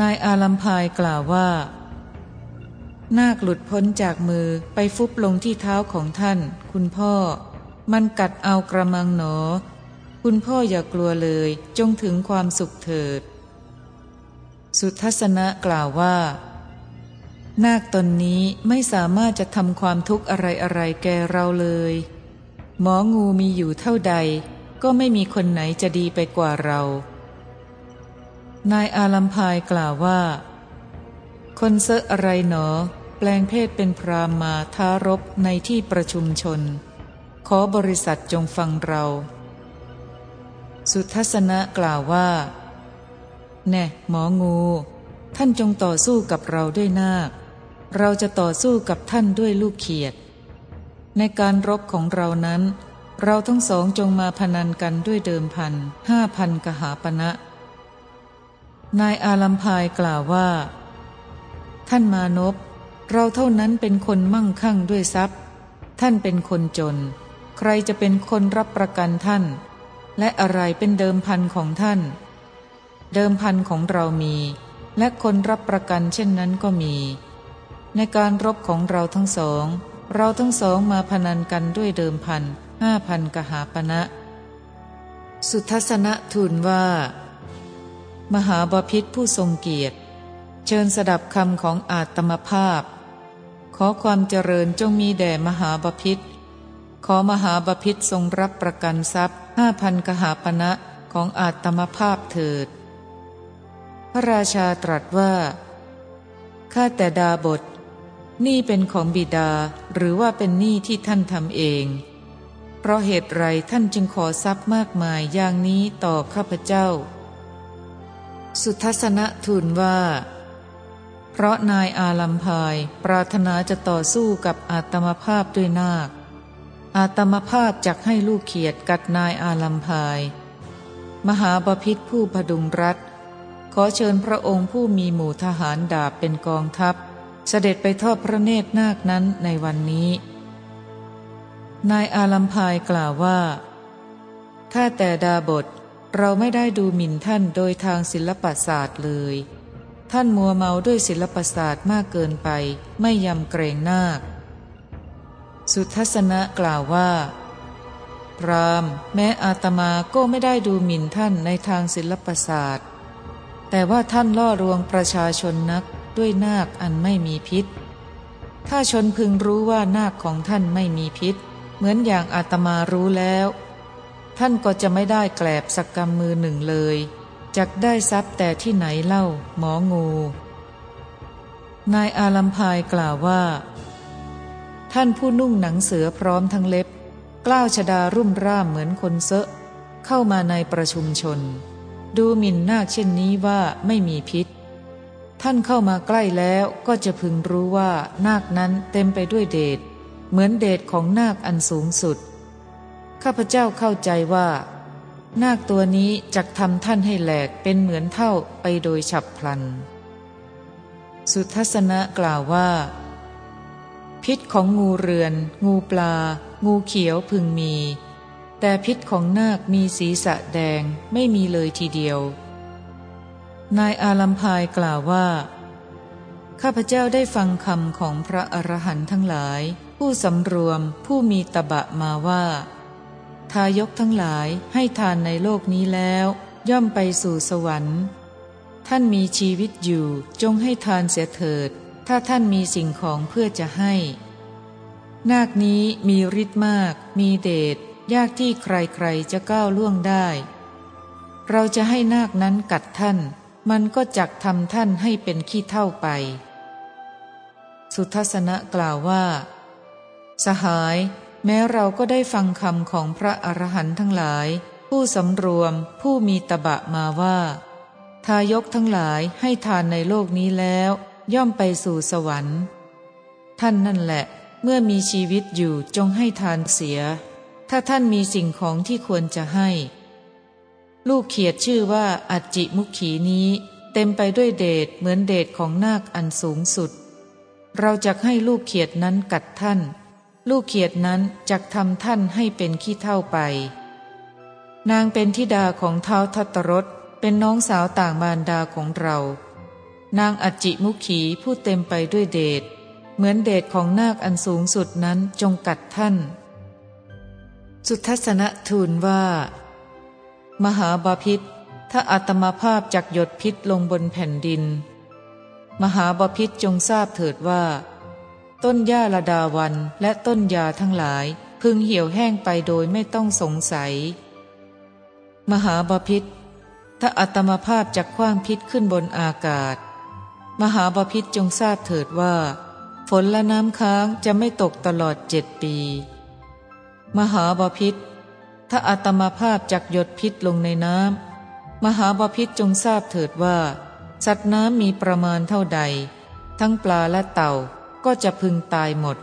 นายอาลัมพายกล่าวว่า นาคหลุดพ้นจากมือไปฟุบลงที่เท้าของท่าน คุณพ่อ มันกัดเอากระมังหนอ คุณพ่ออย่ากลัวเลยจงถึงความสุขเถิด สุทัศนะกล่าวว่า นาคตนนี้ไม่สามารถจะทำความทุกข์อะไรอะไรแกเราเลย หมองูมีอยู่เท่าใด ก็ไม่มีคนไหนจะดีไปกว่าเรา นายอาลัมพายกล่าวว่า คนเซอะอะไรหนอ แปลงเพศเป็นพรามมาท้ารบในที่ประชุมชน ขอบริษัทจงฟังเรา สุทัศนะกล่าวว่า แน่หมองู ท่านจงต่อสู้กับเราด้วยนาค เราจะต่อสู้กับท่านด้วยลูกเขียด ในการรบของเรานั้น เราทั้งสองจงมาพนันกันด้วยเดิมพันห้าพันกหาปณะน นายอาลัมพายกล่าวว่า ท่านมานพเราเท่านั้นเป็นคนมั่งคั่งด้วยทรัพย์ ท่านเป็นคนจน ใครจะเป็นคนรับประกันท่าน และอะไรเป็นเดิมพันของท่าน เดิมพันของเรามี และคนรับประกันเช่นนั้นก็มี ในการรบของเราทั้งสอง เราทั้งสองมาพนันกันด้วยเดิมพันห้าพันกหาปณะนะ สุทัศนะทูลว่า มหาบาพิษผู้ทรงเกียรติ เชิญสดับคำของอาตมภาพ ขอความเจริญจงมีแด่มหาบาพิษ ขอมหาบาพิษทรงรับประกันทรัพย์ห้าพันกหาปณะของอาตมภาพเถิด พระราชาตรัสว่า ข้าแต่ดาบท นี่เป็นของบิดาหรือว่าเป็นหนี้ที่ท่านทำเอง เพราะเหตุไรท่านจึงขอทรัพย์มากมายอย่างนี้ต่อข้าพเจ้า สุทัศนะทูลว่า เพราะนายอาลัมพายปรารถนาจะต่อสู้กับอาตมภาพด้วยนาค อาตมภาพจักให้ลูกเขียดกัดนายอาลัมพาย มหาบพิษผู้พดุงรัฐ ขอเชิญพระองค์ผู้มีหมู่ทหารดาบเป็นกองทัพ เสด็จไปทอดพระเนตรนาคนั้นในวันนี้ นายอาลัมพายกล่าวว่าถ้าแต่ดาบท เราไม่ได้ดูหมิ่นท่านโดยทางศิลปศาสตร์เลย ท่านมัวเมาด้วยศิลปศาสตร์มากเกินไป ไม่ยำเกรงนาค สุทัศนะกล่าวว่า พรามแม้อาตมาก็ไม่ได้ดูหมิ่นท่านในทางศิลปศาสตร์ แต่ว่าท่านล่อลวงประชาชนนักด้วยนาคอันไม่มีพิษ ถ้าชนพึงรู้ว่านาคของท่านไม่มีพิษ เหมือนอย่างอาตมารู้แล้ว ท่านก็จะไม่ได้แกลบสักกำมือหนึ่งเลยจักได้ทรัพย์แต่ที่ไหนเล่า หมองู นายอาลัมพายกล่าวว่า ท่านผู้นุ่งหนังเสือพร้อมทั้งเล็บ กล้าวชดารุ่มร่ามเหมือนคนเซอะ เข้ามาในประชุมชน ดูหมิ่นนาคเช่นนี้ว่าไม่มีพิษ ท่านเข้ามาใกล้แล้วก็จะพึงรู้ว่านาคนั้นเต็มไปด้วยเดชเหมือนเดชของนาคอันสูงสุด ข้าพเจ้าเข้าใจว่า นาคตัวนี้จะทำท่านให้แหลกเป็นเหมือนเท่าไปโดยฉับพลัน สุทัศนะกล่าวว่า พิษของงูเรือน งูปลา งูเขียวพึงมี แต่พิษของนาคมีสีสะแดงไม่มีเลยทีเดียว นายอาลัมพายกล่าวว่า ข้าพเจ้าได้ฟังคำของพระอรหันต์ทั้งหลาย ผู้สำรวมผู้มีตบะมาว่า ทายกทั้งหลายให้ทานในโลกนี้แล้ว ย่อมไปสู่สวรรค์ ท่านมีชีวิตอยู่จงให้ทานเสียเถิด ถ้าท่านมีสิ่งของเพื่อจะให้ นาคนี้มีฤทธิ์มาก มีเดชยากที่ใครๆจะก้าวล่วงได้ เราจะให้นาคนั้นกัดท่าน มันก็จักทำท่านให้เป็นขี้เท่าไป สุทัศนะกล่าวว่า สหาย แม้เราก็ได้ฟังคำของพระอรหันต์ทั้งหลาย ผู้สำรวมผู้มีตบะมาว่า ทายกทั้งหลายให้ทานในโลกนี้แล้ว ย่อมไปสู่สวรรค์ ท่านนั่นแหละ เมื่อมีชีวิตอยู่จงให้ทานเสีย ถ้าท่านมีสิ่งของที่ควรจะให้ ลูกเขียดชื่อว่าอัจจิมุขีนี้ เต็มไปด้วยเดชเหมือนเดชของนาคอันสูงสุด เราจะให้ลูกเขียดนั้นกัดท่าน ลูกเขียดนั้นจักทำท่านให้เป็นขี้เท่าไป นางเป็นธิดาของเท้าทัตรสเป็นน้องสาวต่างมารดาของเรา นางอจิมุขีผู้เต็มไปด้วยเดชเหมือนเดชของนาคอันสูงสุดนั้นจงกัดท่าน สุทัศนทูลว่า มหาบาพิษถ้าอาตมาภาพจักหยดพิษลงบนแผ่นดิน มหาบาพิษจงทราบเถิดว่า ต้นหญ้าละดาวันและต้นยาทั้งหลาย พึงเหี่ยวแห้งไปโดยไม่ต้องสงสัย มหาบาพิษถ้าอัตมาภาพจักคว้างพิษขึ้นบนอากาศ มหาบาพิษจงทราบเถิดว่า ฝนและน้ำค้างจะไม่ตกตลอดเจ็ดปี มหาบาพิษถ้าอัตมาภาพจักหยดพิษลงในน้ำมหาบาพิษจงทราบเถิดว่า สัตว์น้ำมีประมาณเท่าใด ทั้งปลาและเต่า ก็จะพึงตายหมด